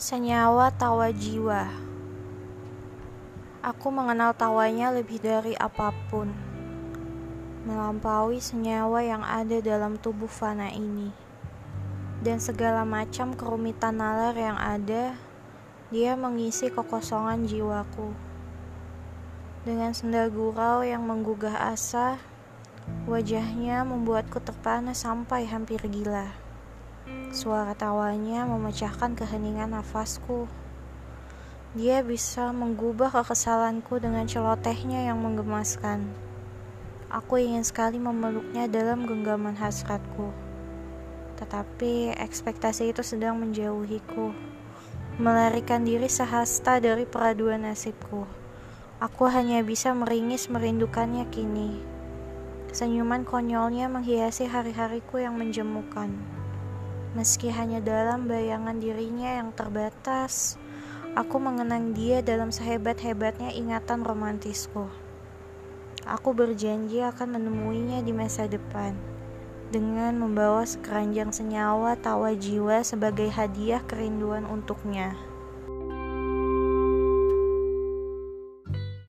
Senyawa tawa jiwa. Aku mengenal tawanya lebih dari apa pun, melampaui senyawa yang ada dalam tubuh fana ini, dan segala macam kerumitan nalar yang ada. Dia mengisi kekosongan jiwaku dengan senda gurau yang menggugah asa. Wajahnya membuatku terpana sampai hampir gila. Suara tawanya memecahkan keheningan nafasku. Dia bisa menggubah kekesalanku dengan celotehnya yang menggemaskan. Aku ingin sekali memeluknya dalam genggaman hasratku. Tetapi ekspektasi itu sedang menjauhiku. Melarikan diri sehasta dari peraduan nasibku. Aku hanya bisa meringis merindukannya kini. Senyuman konyolnya menghiasi hari-hariku yang menjemukan. Meski hanya dalam bayangan dirinya yang terbatas, aku mengenang dia dalam sehebat-hebatnya ingatan romantisku. Aku berjanji akan menemuinya di masa depan dengan membawa sekeranjang senyawa tawa jiwa sebagai hadiah kerinduan untuknya.